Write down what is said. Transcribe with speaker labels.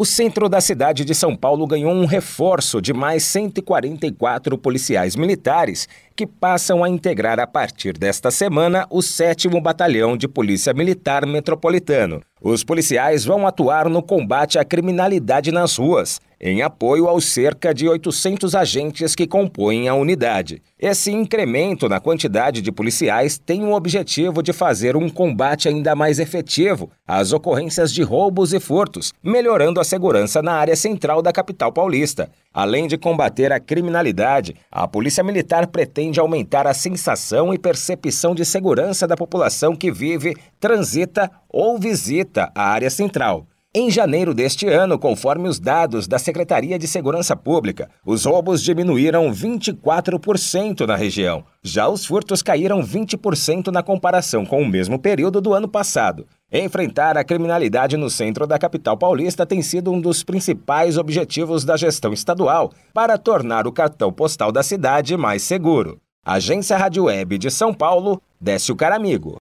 Speaker 1: O centro da cidade de São Paulo ganhou um reforço de mais 144 policiais militares que passam a integrar a partir desta semana o 7 Batalhão de Polícia Militar Metropolitano. Os policiais vão atuar no combate à criminalidade nas ruas em apoio aos cerca de 800 agentes que compõem a unidade. Esse incremento na quantidade de policiais tem o objetivo de fazer um combate ainda mais efetivo às ocorrências de roubos e furtos, melhorando a segurança na área central da capital paulista. Além de combater a criminalidade, a Polícia Militar pretende aumentar a sensação e percepção de segurança da população que vive, transita ou visita a área central. Em janeiro deste ano, conforme os dados da Secretaria de Segurança Pública, os roubos diminuíram 24% na região. Já os furtos caíram 20% na comparação com o mesmo período do ano passado. Enfrentar a criminalidade no centro da capital paulista tem sido um dos principais objetivos da gestão estadual para tornar o cartão postal da cidade mais seguro. Agência Rádio Web de São Paulo, Décio Caramigo.